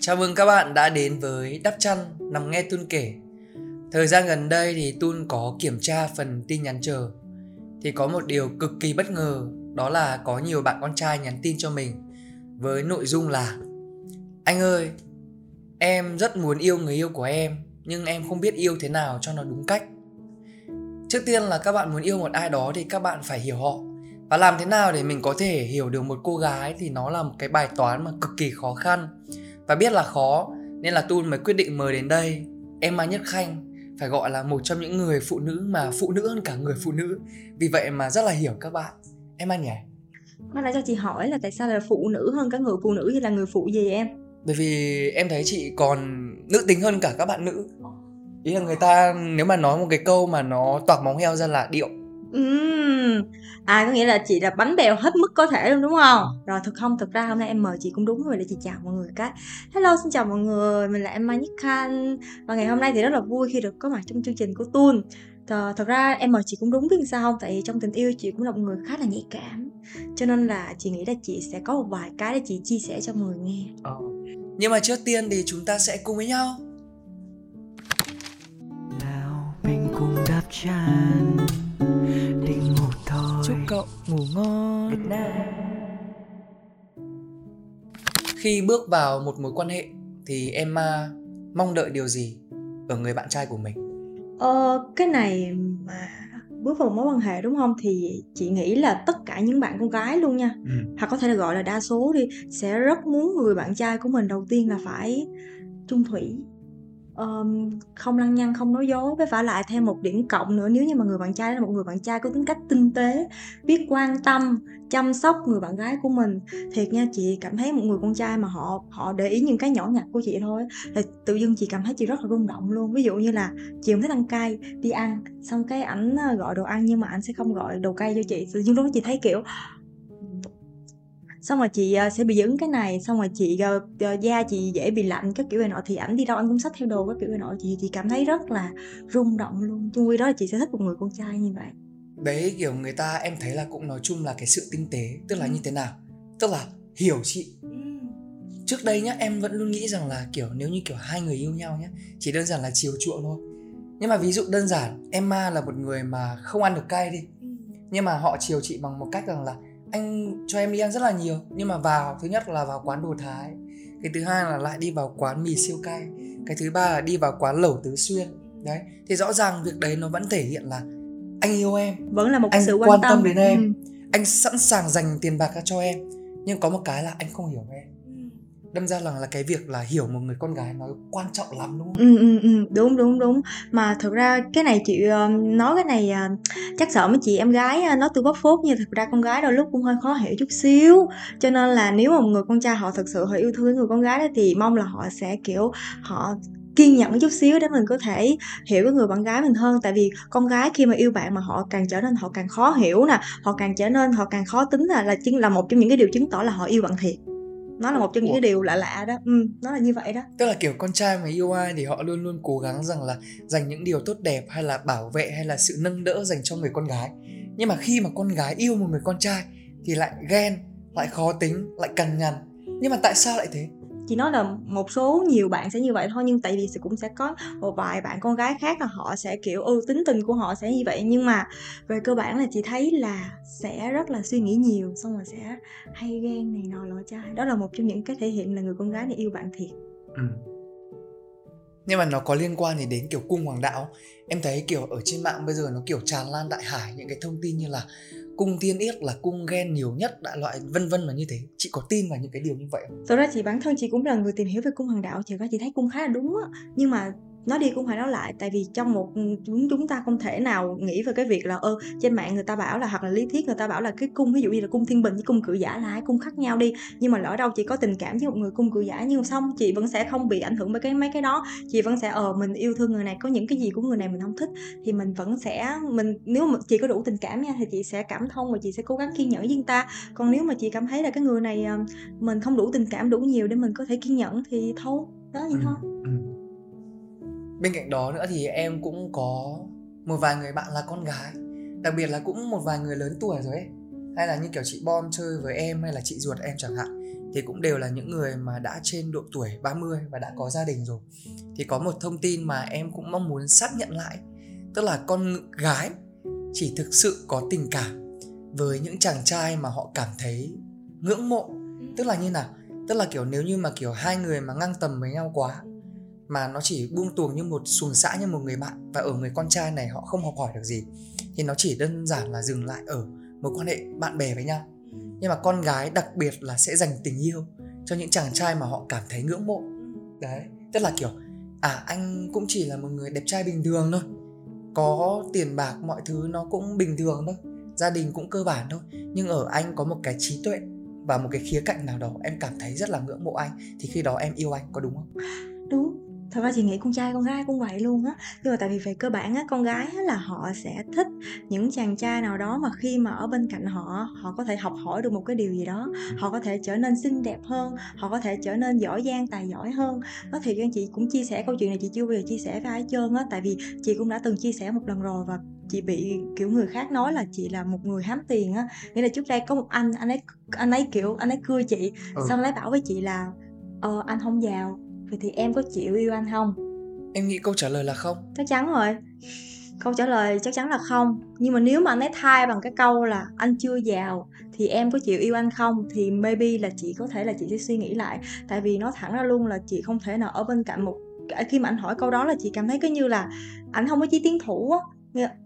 Chào mừng các bạn đã đến với Đắp Chăn nằm nghe Tun kể. Thời gian gần đây thì Tun có kiểm tra phần tin nhắn chờ. Thì có một điều cực kỳ bất ngờ, đó là có nhiều bạn con trai nhắn tin cho mình với nội dung là Anh ơi, em rất muốn yêu người yêu của em, nhưng em không biết yêu thế nào cho nó đúng cách. Trước tiên là các bạn muốn yêu một ai đó thì các bạn phải hiểu họ và làm thế nào để mình có thể hiểu được một cô gái thì nó là một cái bài toán mà cực kỳ khó khăn và biết là khó nên là Tun mới quyết định mời đến đây. Emma Nhất Khanh phải gọi là một trong những người phụ nữ mà phụ nữ hơn cả người phụ nữ. Vì vậy mà rất là hiểu các bạn. Em anh nhỉ? Nó đã cho chị hỏi là tại sao là phụ nữ hơn cả người phụ nữ hay là người phụ gì em? bởi vì em thấy chị còn nữ tính hơn cả các bạn nữ. Ý là người ta nếu mà nói một cái câu mà nó toạc móng heo ra là điệu Ừm. À có nghĩa là chị là bánh bèo hết mức có thể luôn đúng không? Rồi thực không thực ra hôm nay em mời chị cũng đúng rồi để chị chào mọi người cái. Hello xin chào mọi người, mình là Emma Nhất Khanh và ngày hôm nay thì rất là vui khi được có mặt trong chương trình của Tun. Thật, ra em mời chị cũng đúng biết sao không? Tại vì trong tình yêu chị cũng là một người khá là nhạy cảm Cho nên là chị nghĩ là chị sẽ có một vài cái để chị chia sẻ cho mọi người nghe ờ. nhưng mà trước tiên thì chúng ta sẽ cùng với nhau nào mình cùng đắp chăn ngủ ngon Việt Nam khi bước vào một mối quan hệ thì Emma mong đợi điều gì ở người bạn trai của mình? Ờ, cái này mà bước vào mối quan hệ đúng không? Thì chị nghĩ là tất cả những bạn con gái luôn nha. Ừ. hoặc có thể là gọi là đa số đi sẽ rất muốn người bạn trai của mình đầu tiên là phải trung thủy um, không lăng nhăng không nói dối với phải lại thêm một điểm cộng nữa. Nếu như mà người bạn trai là một người bạn trai có tính cách tinh tế biết quan tâm chăm sóc người bạn gái của mình thiệt nha chị cảm thấy một người con trai mà họ họ để ý những cái nhỏ nhặt của chị thôi thì tự dưng chị cảm thấy chị rất là rung động luôn. Ví dụ như là chị không thích ăn cay đi ăn xong cái ảnh ờ, gọi đồ ăn nhưng mà ảnh sẽ không gọi đồ cay cho chị. Tự dưng lúc đó chị thấy kiểu xong rồi chị ờ, sẽ bị dưỡng cái này xong rồi chị ờ, ờ, da chị dễ bị lạnh các kiểu này nọ. Thì ảnh đi đâu anh cũng xách theo đồ các kiểu này nọ. Chị chị cảm thấy rất là rung động luôn. Chung quy đó là chị sẽ thích một người con trai như vậy. Đấy kiểu người ta em thấy là cũng nói chung là cái sự tinh tế tức là Ừ. như thế nào? Tức là hiểu chị. Trước đây nhá em vẫn luôn nghĩ rằng là kiểu nếu như kiểu hai người yêu nhau nhá chỉ đơn giản là chiều chuộng thôi. Nhưng mà ví dụ đơn giản Emma là một người mà không ăn được cay đi. Nhưng mà họ chiều chị bằng một cách rằng là anh cho em đi ăn rất là nhiều nhưng mà vào thứ nhất là vào quán đồ thái cái thứ hai là lại đi vào quán mì siêu cay cái thứ ba là đi vào quán lẩu tứ xuyên đấy thì rõ ràng việc đấy nó vẫn thể hiện là anh yêu em vẫn là một Anh sự quan, quan tâm, tâm đến em. Ừ. anh sẵn sàng dành tiền bạc ra cho em nhưng có một cái là anh không hiểu em đâm ra là là cái việc là hiểu một người con gái nó quan trọng lắm đúng không? Ừ, ừ, ừ, đúng đúng đúng. Mà thực ra cái này chị ờ, nói cái này ờ, chắc sợ mấy chị em gái ờ, nói tôi bóc phốt nhưng thực ra con gái đôi lúc cũng hơi khó hiểu chút xíu. Cho nên là nếu mà một người con trai họ thật sự họ yêu thương người con gái đó thì mong là họ sẽ kiểu họ kiên nhẫn chút xíu để mình có thể hiểu cái người bạn gái mình hơn. Tại vì con gái khi mà yêu bạn mà họ càng trở nên họ càng khó hiểu nè họ càng trở nên họ càng khó tính là là chính là một trong những cái điều chứng tỏ là họ yêu bạn thiệt nó là một trong những cái điều lạ lạ đó. Ừ, nó là như vậy đó. Tức là kiểu con trai mà yêu ai thì họ luôn luôn cố gắng rằng là dành những điều tốt đẹp hay là bảo vệ hay là sự nâng đỡ dành cho người con gái. Nhưng mà khi mà con gái yêu một người con trai thì lại ghen lại khó tính lại cằn nhằn. Nhưng mà tại sao lại thế chị nói là một số nhiều bạn sẽ như vậy thôi, nhưng tại vì sẽ- cũng sẽ có một vài bạn con gái khác là họ sẽ, kiểu ừ tính tình của họ sẽ như vậy. Nhưng mà về cơ bản là chị thấy là sẽ rất là suy nghĩ nhiều, xong rồi sẽ hay ghen này nọ, lọ trai đó là một trong những cái thể hiện là người con gái này yêu bạn thiệt. Ừ. nhưng mà nó có liên quan gì đến, kiểu, cung hoàng đạo em thấy, kiểu, ở trên mạng bây giờ nó, kiểu, tràn lan đại hải những cái thông tin như là cung thiên yết là cung ghen nhiều nhất, đại loại, vân vân là như thế. Chị có tin vào những cái điều như vậy không? Thật ra chị bản thân chị cũng là người tìm hiểu về cung hoàng đạo, chị có chị thấy cung khá là đúng á. Nhưng mà nói đi cũng phải nói lại tại vì trong một chúng chúng ta không thể nào nghĩ về cái việc là ơ trên mạng người ta bảo là hoặc là lý thuyết người ta bảo là cái cung ví dụ như là cung thiên bình với cung cự giả là hai cung khác nhau đi nhưng mà lỡ đâu chị có tình cảm với một người cung cự giả nhưng xong chị vẫn sẽ không bị ảnh hưởng bởi cái mấy cái đó. Chị vẫn sẽ ờ mình yêu thương người này có những cái gì của người này mình không thích thì mình vẫn sẽ mình nếu mà chị có đủ tình cảm nha thì chị sẽ cảm thông và chị sẽ cố gắng kiên nhẫn với người ta. Còn nếu mà chị cảm thấy là cái người này ờ, mình không đủ tình cảm đủ nhiều để mình có thể kiên nhẫn thì thôi đó vậy thôi. ừ bên cạnh đó nữa thì em cũng có một vài người bạn là con gái, đặc biệt là cũng một vài người lớn tuổi rồi ấy. Hay là như kiểu chị bom chơi với em hay là chị ruột em chẳng hạn, thì cũng đều là những người mà đã trên độ tuổi 30 và đã có gia đình rồi. Thì có một thông tin mà em cũng mong muốn xác nhận lại, tức là con gái chỉ thực sự có tình cảm với những chàng trai mà họ cảm thấy ngưỡng mộ. Tức là như nào? Tức là kiểu nếu như mà kiểu hai người mà ngang tầm với nhau quá mà nó chỉ buông tuồng như một xuồng xã như một người bạn và ở người con trai này họ không học hỏi được gì. Thì nó chỉ đơn giản là dừng lại ở mối quan hệ bạn bè với nhau. Nhưng mà con gái đặc biệt là sẽ dành tình yêu cho những chàng trai mà họ cảm thấy ngưỡng mộ. Đấy, tức là kiểu à anh cũng chỉ là một người đẹp trai bình thường thôi. Có tiền bạc mọi thứ nó cũng bình thường thôi. Gia đình cũng cơ bản thôi. Nhưng ở anh có một cái trí tuệ và một cái khía cạnh nào đó em cảm thấy rất là ngưỡng mộ anh, thì khi đó em yêu anh, có đúng không? Đúng thật ra chị nghĩ con trai con gái cũng vậy luôn á. Nhưng mà tại vì về cơ bản á con gái á là họ sẽ thích những chàng trai nào đó mà khi mà ở bên cạnh họ họ có thể học hỏi được một cái điều gì đó. Họ có thể trở nên xinh đẹp hơn họ có thể trở nên giỏi giang tài giỏi hơn. Có thì anh chị cũng chia sẻ câu chuyện này chị chưa bao giờ chia sẻ với ai trơn á. Tại vì chị cũng đã từng chia sẻ một lần rồi và chị bị kiểu người khác nói là chị là một người hám tiền á. Nghĩa là trước đây có một anh anh ấy anh ấy kiểu anh ấy cưa chị Ừ. xong anh ấy bảo với chị là ờ anh không giàu vậy thì em có chịu yêu anh không? Em nghĩ câu trả lời là không. Chắc chắn rồi. Câu trả lời chắc chắn là không. Nhưng mà nếu mà anh ấy thay bằng cái câu là anh chưa giàu thì em có chịu yêu anh không? Thì maybe là chị có thể là chị sẽ suy nghĩ lại. Tại vì nó thẳng ra luôn là chị không thể nào ở bên cạnh một khi mà anh hỏi câu đó là chị cảm thấy cứ như là anh không có chí tiến thủ á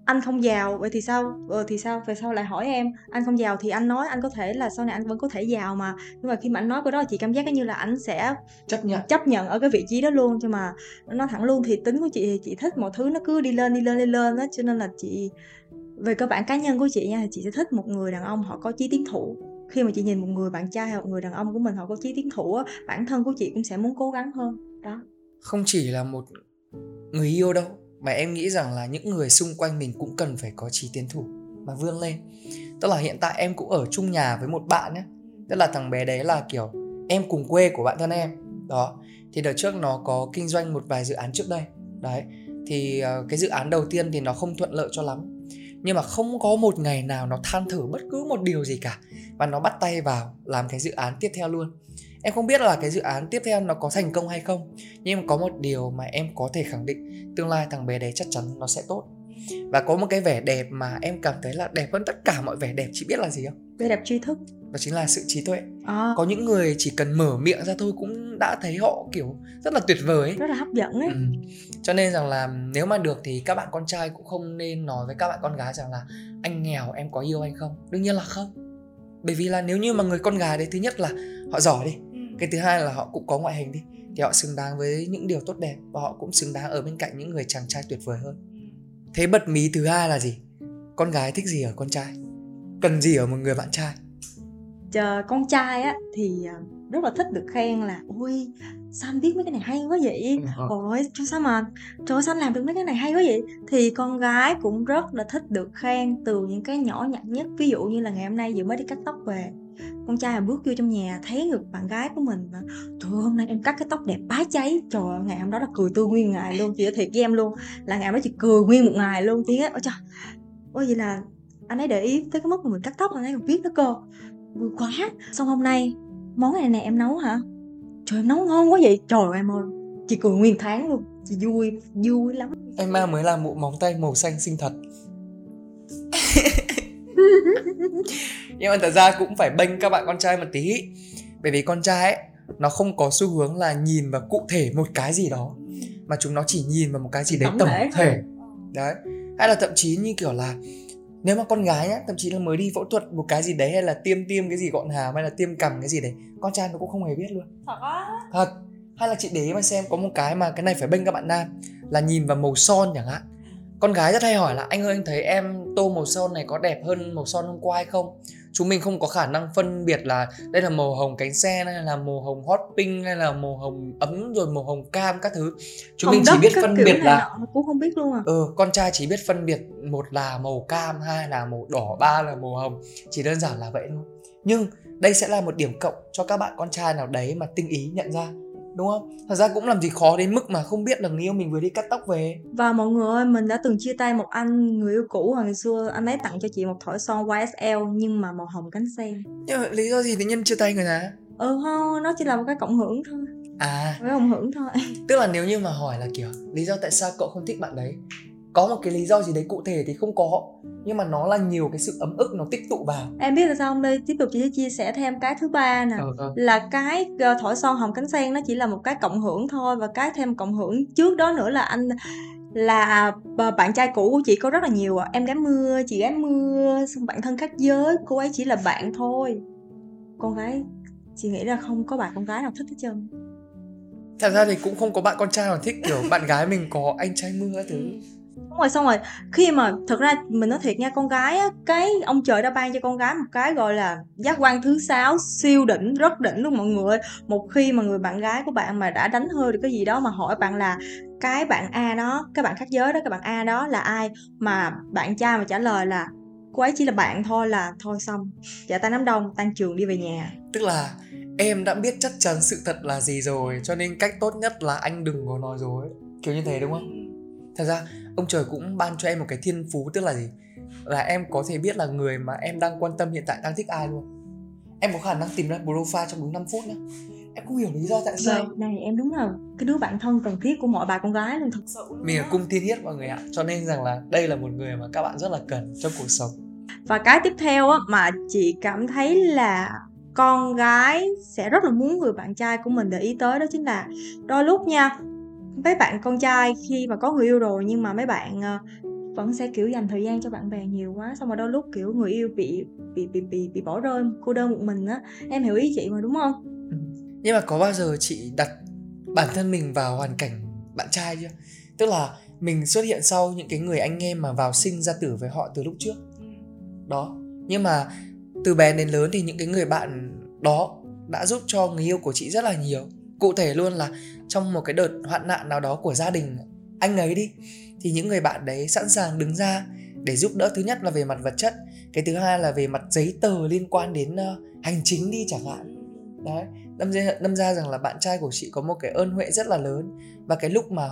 anh không giàu vậy thì sao? Ờ, thì sao? Về sau lại hỏi em. Anh không giàu thì anh nói anh có thể là sau này anh vẫn có thể giàu mà. Nhưng mà khi mà anh nói câu đó chị cảm giác như là anh sẽ chấp nhận. chấp nhận ở cái vị trí đó luôn. Nhưng mà nó thẳng luôn thì tính của chị thì chị thích mọi thứ nó cứ đi lên đi lên đi lên đó cho nên là chị về cơ bản cá nhân của chị nha thì chị sẽ thích một người đàn ông họ có chí tiến thủ. Khi mà chị nhìn một người bạn trai hay một người đàn ông của mình họ có chí tiến thủ á bản thân của chị cũng sẽ muốn cố gắng hơn. Đó. Không chỉ là một người yêu đâu mà em nghĩ rằng là những người xung quanh mình cũng cần phải có trí tiến thủ mà vươn lên. Tức là hiện tại em cũng ở chung nhà với một bạn nhé. Tức là thằng bé đấy là kiểu em cùng quê của bạn thân em. Đó. Thì đợt trước nó có kinh doanh một vài dự án trước đây. Đấy. Thì ờ, cái dự án đầu tiên thì nó không thuận lợi cho lắm. Nhưng mà không có một ngày nào nó than thở bất cứ một điều gì cả. Và nó bắt tay vào làm cái dự án tiếp theo luôn em không biết là cái dự án tiếp theo nó có thành công hay không nhưng mà có một điều mà em có thể khẳng định tương lai thằng bé đấy chắc chắn nó sẽ tốt. Và có một cái vẻ đẹp mà em cảm thấy là đẹp hơn tất cả mọi vẻ đẹp chị biết là gì không? Vẻ đẹp tri thức. Đó chính là sự trí tuệ. À, có những người chỉ cần mở miệng ra thôi cũng đã thấy họ kiểu rất là tuyệt vời ấy. Rất là hấp dẫn ấy. Ừ. Cho nên rằng là nếu mà được thì các bạn con trai cũng không nên nói với các bạn con gái rằng là anh nghèo em có yêu anh không? Đương nhiên là không. Bởi vì là nếu như mà người con gái đấy thứ nhất là họ giỏi đi, cái thứ hai là họ cũng có ngoại hình đi thì họ xứng đáng với những điều tốt đẹp và họ cũng xứng đáng ở bên cạnh những người chàng trai tuyệt vời hơn. Thế bật mí thứ hai là gì? Con gái thích gì ở con trai? Cần gì ở một người bạn trai? Chờ con trai á thì à, rất là thích được khen là ui sao anh biết mấy cái này hay quá vậy Ờ. Ôi, cho sao mà trời ơi, sao anh làm được mấy cái này hay quá vậy thì con gái cũng rất là thích được khen từ những cái nhỏ nhặt nhất ví dụ như là ngày hôm nay vừa mới đi cắt tóc về con trai mà bước vô trong nhà thấy được bạn gái của mình mà trời ơi, hôm nay em cắt cái tóc đẹp bá cháy. Trời ơi, ngày hôm đó là cười tươi nguyên ngày luôn chị thiệt với em luôn. Là ngày hôm đó chị cười nguyên một ngày luôn tiếng ôi trời ôi vậy là anh ấy để ý tới cái mức mà mình cắt tóc anh ấy còn biết nữa cơ. Vui quá xong hôm nay món này này em nấu hả? Trời em nấu ngon quá vậy. Trời ơi, em ơi chị cười nguyên tháng luôn chị vui vui lắm. Em ma mới làm bộ móng tay màu xanh xinh thật. nhưng mà thật ra cũng phải bênh các bạn con trai một tí. Bởi vì con trai ấy nó không có xu hướng là nhìn vào cụ thể một cái gì đó mà chúng nó chỉ nhìn vào một cái gì đấy Tổng thể. Đấy. Hay là thậm chí như kiểu là nếu mà con gái nhá thậm chí là mới đi phẫu thuật một cái gì đấy hay là tiêm tiêm cái gì gọn hàm hay là tiêm cằm cái gì đấy con trai nó cũng không hề biết luôn. Thật á? Thật. Hay là chị để ý mà xem có một cái mà cái này phải bênh các bạn nam là nhìn vào màu son chẳng hạn. Con gái rất hay hỏi là anh ơi anh thấy em tô màu son này có đẹp hơn màu son hôm qua hay không chúng mình không có khả năng phân biệt là đây là màu hồng cánh sen hay là màu hồng hot pink hay là màu hồng ấm rồi màu hồng cam các thứ. Chúng mình chỉ biết phân biệt là nó cũng không biết luôn à? Ừ con trai chỉ biết phân biệt một là màu cam hai là màu đỏ ba là màu hồng. Chỉ đơn giản là vậy thôi. Nhưng đây sẽ là một điểm cộng cho các bạn con trai nào đấy mà tinh ý nhận ra đúng không? Thật ra cũng làm gì khó đến mức mà không biết là người yêu mình vừa đi cắt tóc về. Và mọi người ơi mình đã từng chia tay một anh người yêu cũ hồi ngày xưa. Anh ấy tặng cho chị một thỏi son YSL nhưng mà màu hồng cánh sen. Nhưng mà lý do gì tự nhiên chia tay người ta? Ừ không nó chỉ là một cái cộng hưởng thôi. À. Cái cộng hưởng thôi. Tức là nếu như mà hỏi là kiểu lý do tại sao cậu không thích bạn đấy có một cái lý do gì đấy cụ thể thì không có nhưng mà nó là nhiều cái sự ấm ức nó tích tụ vào. Em biết là sao không? Đây tiếp tục chị sẽ chia sẻ thêm cái thứ ba nè. Ừ, ừ. là cái ờ, thỏi son hồng cánh sen nó chỉ là một cái cộng hưởng thôi và cái thêm cộng hưởng trước đó nữa là anh là ờ, bạn trai cũ của chị có rất là nhiều ạ. em gái mưa chị gái mưa xong bạn thân khác giới cô ấy chỉ là bạn thôi. Con gái chị nghĩ là không có bạn con gái nào thích hết trơn. Thật ra thì cũng không có bạn con trai nào thích kiểu bạn gái mình có anh trai mưa thứ đúng rồi, xong rồi, khi mà thật ra mình nói thiệt nha, con gái á, cái ông trời đã ban cho con gái một cái gọi là giác quan thứ sáu, siêu đỉnh, rất đỉnh luôn mọi người ơi. một khi mà người bạn gái của bạn mà đã đánh hơi được cái gì đó mà hỏi bạn là cái bạn A đó, cái bạn khác giới đó, cái bạn A đó là ai? Mà bạn trai mà trả lời là cô ấy chỉ là bạn thôi là thôi xong dạ ta nắm đông, tan trường đi về nhà. Tức là em đã biết chắc chắn sự thật là gì rồi, cho nên cách tốt nhất là anh đừng có nói dối. Kiểu như thế, đúng không? Thật ra ông trời cũng ban cho em một cái thiên phú tức là gì? Là em có thể biết là người mà em đang quan tâm hiện tại đang thích ai luôn. Em có khả năng tìm ra profile trong đúng 5 phút nhá. Em không hiểu lý do tại sao. Này, này em đúng là cái đứa bạn thân cần thiết của mọi bà con gái luôn thật sự luôn mình á. là cung thiên hiết mọi người ạ cho nên rằng là đây là một người mà các bạn rất là cần trong cuộc sống. Và cái tiếp theo á mà chị cảm thấy là con gái sẽ rất là muốn người bạn trai của mình để ý tới đó chính là đôi lúc nha mấy bạn con trai khi mà có người yêu rồi nhưng mà mấy bạn ờ, vẫn sẽ, kiểu, dành thời gian cho bạn bè nhiều quá, xong rồi đôi lúc, kiểu, người yêu bị bị bị bị bị bỏ rơi, cô đơn một mình á. Em hiểu ý chị mà, đúng không? Ừ. nhưng mà có bao giờ chị đặt bản thân mình vào hoàn cảnh bạn trai chưa? Tức là mình xuất hiện sau những cái người anh em mà vào sinh ra tử với họ từ lúc trước. Đó. Nhưng mà từ bé đến lớn thì những cái người bạn đó đã giúp cho người yêu của chị rất là nhiều cụ thể luôn là trong một cái đợt hoạn nạn nào đó của gia đình anh ấy đi thì những người bạn đấy sẵn sàng đứng ra để giúp đỡ. Thứ nhất là về mặt vật chất cái thứ hai là về mặt giấy tờ liên quan đến uh, hành chính đi chẳng hạn. Đấy đâm ra, đâm ra rằng là bạn trai của chị có một cái ơn huệ rất là lớn. Và cái lúc mà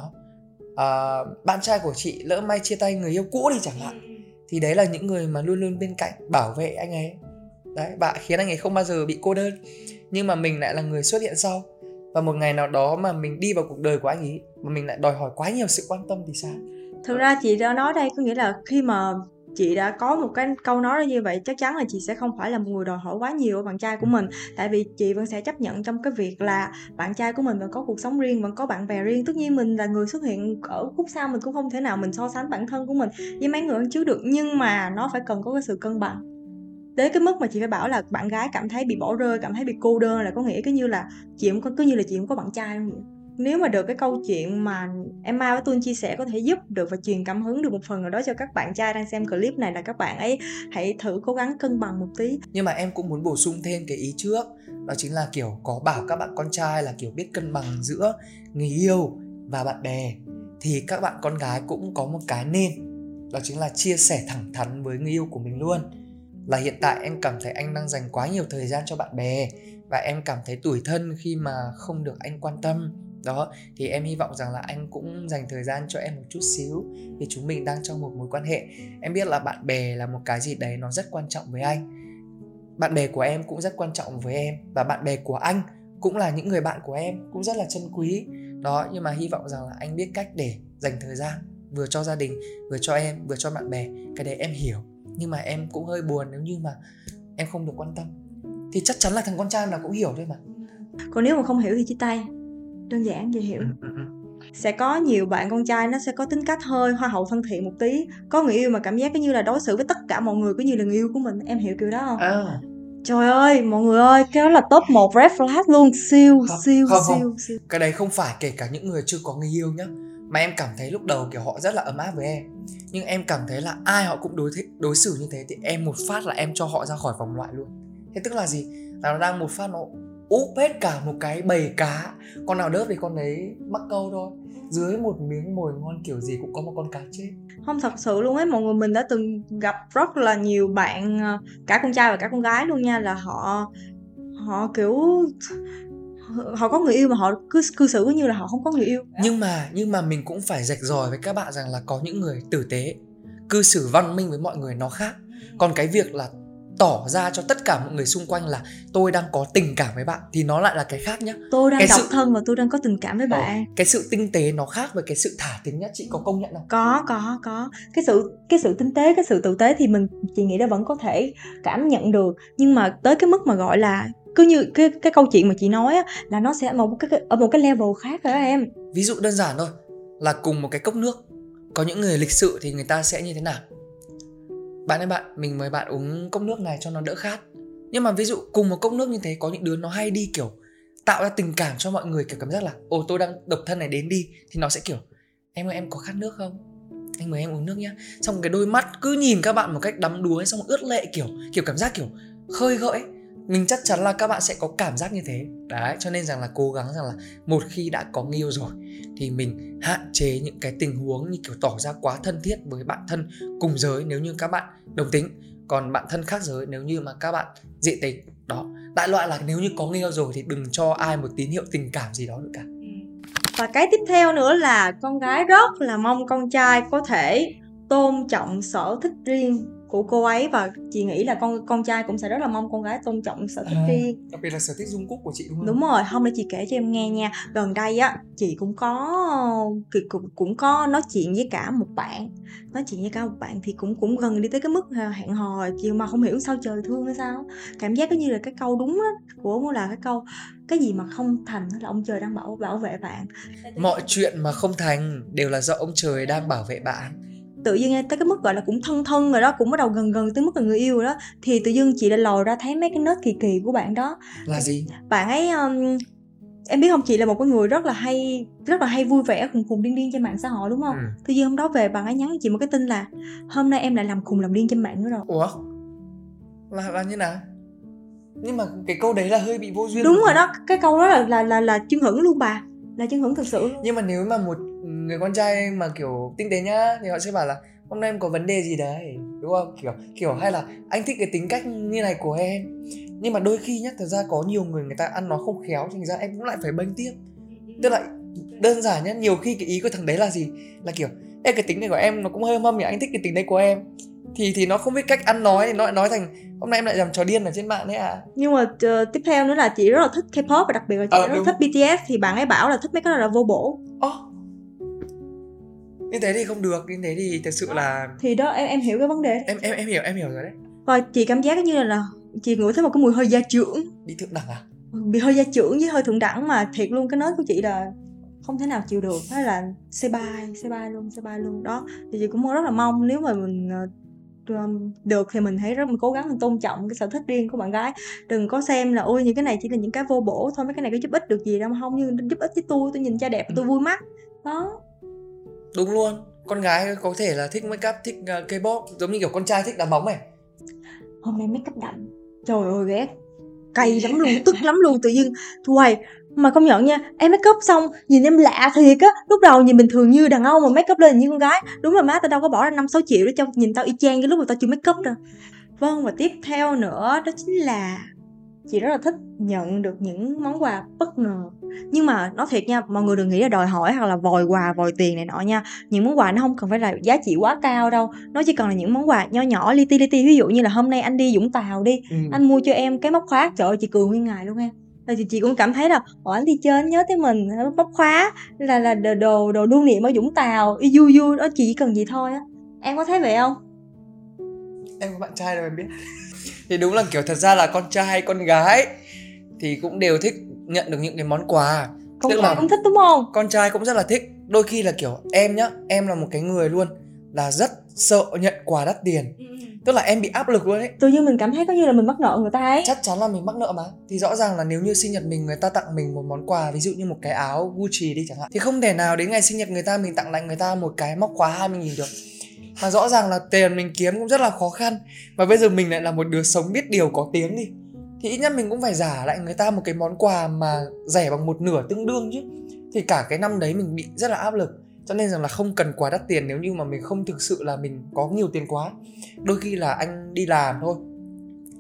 uh, bạn trai của chị lỡ may chia tay người yêu cũ đi chẳng hạn thì đấy là những người mà luôn luôn bên cạnh bảo vệ anh ấy. Đấy bạn khiến anh ấy không bao giờ bị cô đơn. Nhưng mà mình lại là người xuất hiện sau và một ngày nào đó mà mình đi vào cuộc đời của anh ấy mà mình lại đòi hỏi quá nhiều sự quan tâm thì sao? Thực ra chị đã nói đây có nghĩa là khi mà chị đã có một cái câu nói như vậy chắc chắn là chị sẽ không phải là một người đòi hỏi quá nhiều ở bạn trai của mình. Tại vì chị vẫn sẽ chấp nhận trong cái việc là bạn trai của mình vẫn có cuộc sống riêng vẫn có bạn bè riêng. Tất nhiên mình là người xuất hiện ở khúc sau mình cũng không thể nào mình so sánh bản thân của mình với mấy người trước được. Nhưng mà nó phải cần có cái sự cân bằng đến cái mức mà chị phải bảo là bạn gái cảm thấy bị bỏ rơi, cảm thấy bị cô đơn là có nghĩa cứ như là chị cũng có, cứ như là chị cũng có bạn trai không vậy? Nếu mà được cái câu chuyện mà em Mai với Tuân chia sẻ có thể giúp được và truyền cảm hứng được một phần nào đó cho các bạn trai đang xem clip này là các bạn ấy hãy thử cố gắng cân bằng một tí. Nhưng mà em cũng muốn bổ sung thêm cái ý trước, đó chính là, kiểu, có bảo các bạn con trai là, kiểu, biết cân bằng giữa người yêu và bạn bè, thì các bạn con gái cũng có một cái nên, đó chính là chia sẻ thẳng thắn với người yêu của mình luôn là hiện tại em cảm thấy anh đang dành quá nhiều thời gian cho bạn bè và em cảm thấy tủi thân khi mà không được anh quan tâm. Đó, thì em hy vọng rằng là anh cũng dành thời gian cho em một chút xíu vì chúng mình đang trong một mối quan hệ. Em biết là bạn bè là một cái gì đấy nó rất quan trọng với anh. Bạn bè của em cũng rất quan trọng với em và bạn bè của anh cũng là những người bạn của em, cũng rất là chân quý. Đó, nhưng mà hy vọng rằng là anh biết cách để dành thời gian vừa cho gia đình, vừa cho em, vừa cho bạn bè. Cái đấy em hiểu nhưng mà em cũng hơi buồn nếu như mà em không được quan tâm. Thì chắc chắn là thằng con trai nào cũng hiểu thôi mà. Còn nếu mà không hiểu thì chia tay. Đơn giản dễ hiểu. Sẽ có nhiều bạn con trai nó sẽ có tính cách hơi hoa hậu thân thiện một tí. Có người yêu mà cảm giác cứ như là đối xử với tất cả mọi người cứ như là người yêu của mình. Em hiểu kiểu đó không? À, trời ơi mọi người ơi cái đó là top 1 red flag luôn. Siêu Không, siêu không, siêu không. siêu. Cái đấy không phải kể cả những người chưa có người yêu nhá. Mà em cảm thấy lúc đầu kiểu họ rất là ấm áp với em nhưng em cảm thấy là ai họ cũng đối thế đối xử như thế thì em một phát là em cho họ ra khỏi vòng loại luôn. Thế tức là gì? Là nó đang một phát nó úp hết cả một cái bầy cá. Con nào đớp thì con đấy mắc câu thôi. Dưới một miếng mồi ngon kiểu gì cũng có một con cá chết. Không, thật sự luôn ấy, mọi người mình đã từng gặp rất là nhiều bạn à, cả con trai và cả con gái luôn nha, là họ họ kiểu họ có người yêu mà họ cứ cư xử như là họ không có người yêu. Nhưng mà nhưng mà mình cũng phải rạch ròi với các bạn rằng là có những người tử tế cư xử văn minh với mọi người nó khác. Còn cái việc là tỏ ra cho tất cả mọi người xung quanh là tôi đang có tình cảm với bạn thì nó lại là cái khác nhá. Tôi đang Cái độc sự- thân và tôi đang có tình cảm với bạn. cái sự tinh tế nó khác với cái sự thả tính nhá. Chị có công nhận không? Có có có. Cái sự cái sự tinh tế cái sự tử tế thì mình chị nghĩ là vẫn có thể cảm nhận được. Nhưng mà tới cái mức mà gọi là cứ như cái cái câu chuyện mà chị nói á, là nó sẽ ở một cái ở một cái level khác rồi đó em. Ví dụ đơn giản thôi, là cùng một cái cốc nước, có những người lịch sự thì người ta sẽ như thế nào? Bạn ơi bạn, mình mời bạn uống cốc nước này cho nó đỡ khát. Nhưng mà ví dụ cùng một cốc nước như thế, có những đứa nó hay đi kiểu tạo ra tình cảm cho mọi người, kiểu cảm giác là, ồ, tôi đang độc thân này đến đi. Thì nó sẽ kiểu, em ơi, em có khát nước không? Anh mời em uống nước nhá. Xong cái đôi mắt cứ nhìn các bạn một cách đắm đuối, xong ướt lệ kiểu kiểu cảm giác kiểu khơi gợi mình chắc chắn là các bạn sẽ có cảm giác như thế. Đấy, cho nên rằng là cố gắng rằng là một khi đã có người yêu rồi, thì mình hạn chế những cái tình huống như kiểu tỏ ra quá thân thiết với bạn thân cùng giới nếu như các bạn đồng tính. Còn bạn thân khác giới nếu như mà các bạn dị tính đó. Đại loại là nếu như có người yêu rồi thì đừng cho ai một tín hiệu tình cảm gì đó nữa cả. Ừ. Và cái tiếp theo nữa là con gái rất là mong con trai có thể tôn trọng sở thích riêng của cô ấy và chị nghĩ là con con trai cũng sẽ rất là mong con gái tôn trọng sở thích À. riêng. Đặc biệt là sở thích dung cúc của chị đúng không? Đúng rồi không để chị kể cho em nghe nha. Gần đây á chị cũng có cũng, cũng, có nói chuyện với cả một bạn. Nói chuyện với cả một bạn thì cũng cũng gần đi tới cái mức hẹn hò nhưng mà không hiểu sao trời thương hay sao. Cảm giác giống như là cái câu đúng á của là cái câu cái gì mà không thành là ông trời đang bảo bảo vệ bạn. Mọi chuyện mà không thành đều là do ông trời đang bảo vệ bạn tự dưng tới cái mức gọi là cũng thân thân rồi đó cũng bắt đầu gần gần tới mức là người yêu rồi đó thì tự dưng chị lại lòi ra thấy mấy cái nết kỳ kỳ của bạn đó. Là gì? Bạn ấy um, em biết không? Chị là một cái người rất là hay rất là hay vui vẻ khùng khùng điên điên trên mạng xã hội đúng không? Ừ. tự nhiên hôm đó về bạn ấy nhắn chị một cái tin là hôm nay em lại làm khùng làm điên trên mạng nữa rồi. Ủa? Là là như nào? Nhưng mà cái câu đấy là hơi bị vô duyên đúng rồi đó cái câu đó là là là, là chân hững luôn bà là chân hững thực sự nhưng mà nếu mà một người con trai mà kiểu tinh tế nhá thì họ sẽ bảo là hôm nay em có vấn đề gì đấy đúng không? Kiểu kiểu hay là anh thích cái tính cách như này của em nhưng mà đôi khi nhá thật ra có nhiều người người ta ăn nói không khéo thành ra em cũng lại phải bênh tiếp. Tức là đơn giản nhá nhiều khi cái ý của thằng đấy là gì? Là kiểu Ê cái tính này của em nó cũng hơi mâm nhỉ anh thích cái tính đấy của em thì thì nó không biết cách ăn nói thì nó lại nói thành hôm nay em lại làm trò điên ở trên mạng đấy à nhưng mà ờ, tiếp theo nữa là chị rất là thích K-pop và đặc biệt là chị Ờ, rất đúng. thích BTS thì bạn ấy bảo là thích mấy cái đó là vô bổ. Ồ như thế thì không được như thế thì thật sự là thì đó em em hiểu cái vấn đề đấy. em em em hiểu em hiểu rồi đấy. Và chị cảm giác như là, là chị ngửi thấy một cái mùi hơi gia trưởng. Bị thượng đẳng à? Bị hơi gia trưởng với hơi thượng đẳng mà thiệt luôn cái nết của chị là không thể nào chịu được. Hay là say bye say bye luôn say bye luôn. Đó thì chị cũng rất là mong nếu mà mình ờ, um, được thì mình hãy rất mình cố gắng mình tôn trọng cái sở thích riêng của bạn gái. Đừng có xem là ôi những cái này chỉ là những cái vô bổ thôi mấy cái này có giúp ích được gì đâu. Không nhưng giúp ích với tôi tôi nhìn trai đẹp tôi vui mắt. Đó đúng luôn. Con gái có thể là thích make up thích uh, kpop giống như kiểu con trai thích đá bóng này hôm nay make up đậm trời ơi ghét cay lắm luôn tức lắm luôn tự dưng Uầy, mà công nhận nha em make up xong nhìn em lạ thiệt á. Lúc đầu nhìn bình thường như đàn ông mà make up lên như con gái. Đúng là má tao đâu có bỏ ra năm sáu triệu để cho nhìn tao y chang cái lúc mà tao chưa make up đâu. Vâng và tiếp theo nữa đó chính là chị rất là thích nhận được những món quà bất ngờ. Nhưng mà nói thiệt nha mọi người đừng nghĩ là đòi hỏi hoặc là vòi quà vòi tiền này nọ nha. Những món quà nó không cần phải là giá trị quá cao đâu. Nó chỉ cần là những món quà nho nhỏ li ti li ti. Ví dụ như là hôm nay anh đi Vũng Tàu đi ừ. anh mua cho em cái móc khóa. Trời ơi chị cười nguyên ngày luôn em Rồi thì chị cũng cảm thấy là ủa anh đi chơi anh nhớ tới mình. Móc khóa là là đồ đồ, đồ lưu niệm ở Vũng Tàu. Y vui vui đó chị chỉ cần gì thôi á. Em có thấy vậy không? Em có bạn trai đâu em biết thì đúng là kiểu thật ra là con trai hay con gái thì cũng đều thích nhận được những cái món quà. Con Tức trai là- cũng thích đúng không? con trai cũng rất là thích. Đôi khi là kiểu em nhá em là một cái người luôn là rất sợ nhận quà đắt tiền. Tức là em bị áp lực luôn ấy. Tự nhiên mình cảm thấy có như là mình mắc nợ người ta ấy. Chắc chắn là mình mắc nợ mà. Thì rõ ràng là nếu như sinh nhật mình người ta tặng mình một món quà ví dụ như một cái áo Gucci đi chẳng hạn thì không thể nào đến ngày sinh nhật người ta mình tặng lại người ta một cái móc khóa 20 nghìn được mà rõ ràng là tiền mình kiếm cũng rất là khó khăn. Và bây giờ mình lại là một đứa sống biết điều có tiếng đi. Thì ít nhất mình cũng phải giả lại người ta một cái món quà mà rẻ bằng một nửa tương đương chứ. Thì cả cái năm đấy mình bị rất là áp lực. Cho nên rằng là không cần quá đắt tiền nếu như mà mình không thực sự là mình có nhiều tiền quá. Đôi khi là anh đi làm thôi.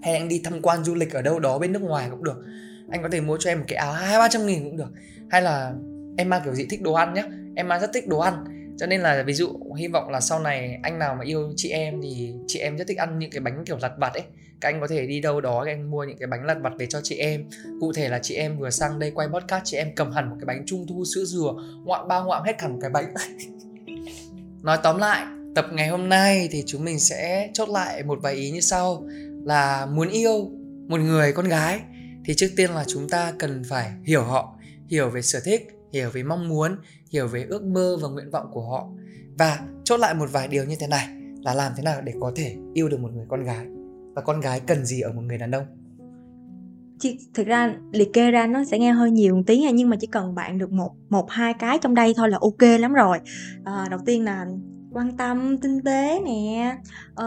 Hay anh đi tham quan du lịch ở đâu đó bên nước ngoài cũng được. Anh có thể mua cho em một cái áo hai ba trăm nghìn cũng được. Hay là em mang kiểu gì thích đồ ăn nhá. Em mang rất thích đồ ăn cho nên là ví dụ, hy vọng là sau này anh nào mà yêu chị em thì chị em rất thích ăn những cái bánh kiểu lặt vặt ấy. Các anh có thể đi đâu đó, các anh mua những cái bánh lặt vặt về cho chị em. Cụ thể là chị em vừa sang đây quay podcast, chị em cầm hẳn một cái bánh trung thu, sữa dừa, ngoạm ba ngoạm hết hẳn cái bánh. Nói tóm lại, tập ngày hôm nay thì chúng mình sẽ chốt lại một vài ý như sau. Là muốn yêu một người con gái thì trước tiên là chúng ta cần phải hiểu họ, hiểu về sở thích, hiểu về mong muốn hiểu về ước mơ và nguyện vọng của họ. Và chốt lại một vài điều như thế này là làm thế nào để có thể yêu được một người con gái? Và con gái cần gì ở một người đàn ông? Thực ra liệt kê ra nó sẽ nghe hơi nhiều một tí nha nhưng mà chỉ cần bạn được một một hai cái trong đây thôi là ok lắm rồi. À, đầu tiên là quan tâm tinh tế nè. À,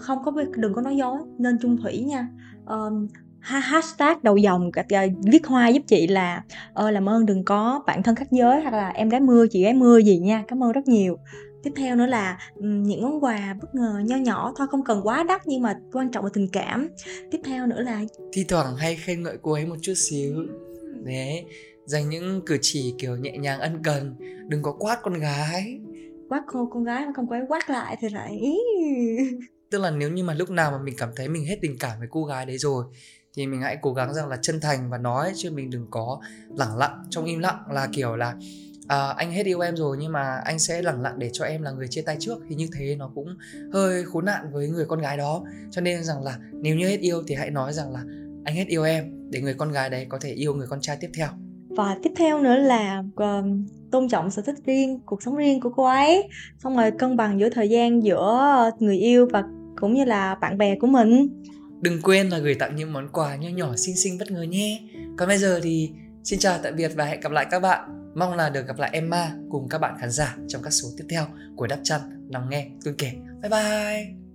không có việc đừng có nói dối nên chung thủy nha. À, hashtag đầu dòng viết hoa giúp chị là uh, làm ơn đừng có bạn thân khác giới hoặc là em gái mưa chị gái mưa gì nha cảm ơn rất nhiều. Tiếp theo nữa là những món quà bất ngờ nho nhỏ thôi không cần quá đắt nhưng mà quan trọng là tình cảm. Tiếp theo nữa là thi thoảng hay khen ngợi cô ấy một chút xíu. Đấy dành những cử chỉ kiểu nhẹ nhàng ân cần đừng có quát con gái. Quát cô con gái mà không có quát lại thì lại tức là nếu như mà lúc nào mà mình cảm thấy mình hết tình cảm với cô gái đấy rồi thì mình hãy cố gắng rằng là chân thành và nói chứ mình đừng có lẳng lặng trong im lặng là kiểu là à, anh hết yêu em rồi nhưng mà anh sẽ lẳng lặng để cho em là người chia tay trước. Thì như thế nó cũng hơi khốn nạn với người con gái đó. Cho nên rằng là nếu như hết yêu thì hãy nói rằng là anh hết yêu em để người con gái đấy có thể yêu người con trai tiếp theo. Và tiếp theo nữa là um, tôn trọng sở thích riêng cuộc sống riêng của cô ấy. Xong rồi cân bằng giữa thời gian giữa người yêu và cũng như là bạn bè của mình đừng quên là gửi tặng những món quà nho nhỏ xinh xinh bất ngờ nhé. Còn bây giờ thì xin chào tạm biệt và hẹn gặp lại các bạn. Mong là được gặp lại Emma cùng các bạn khán giả trong các số tiếp theo của đắp chăn nằm nghe tuôn kể. Bye bye!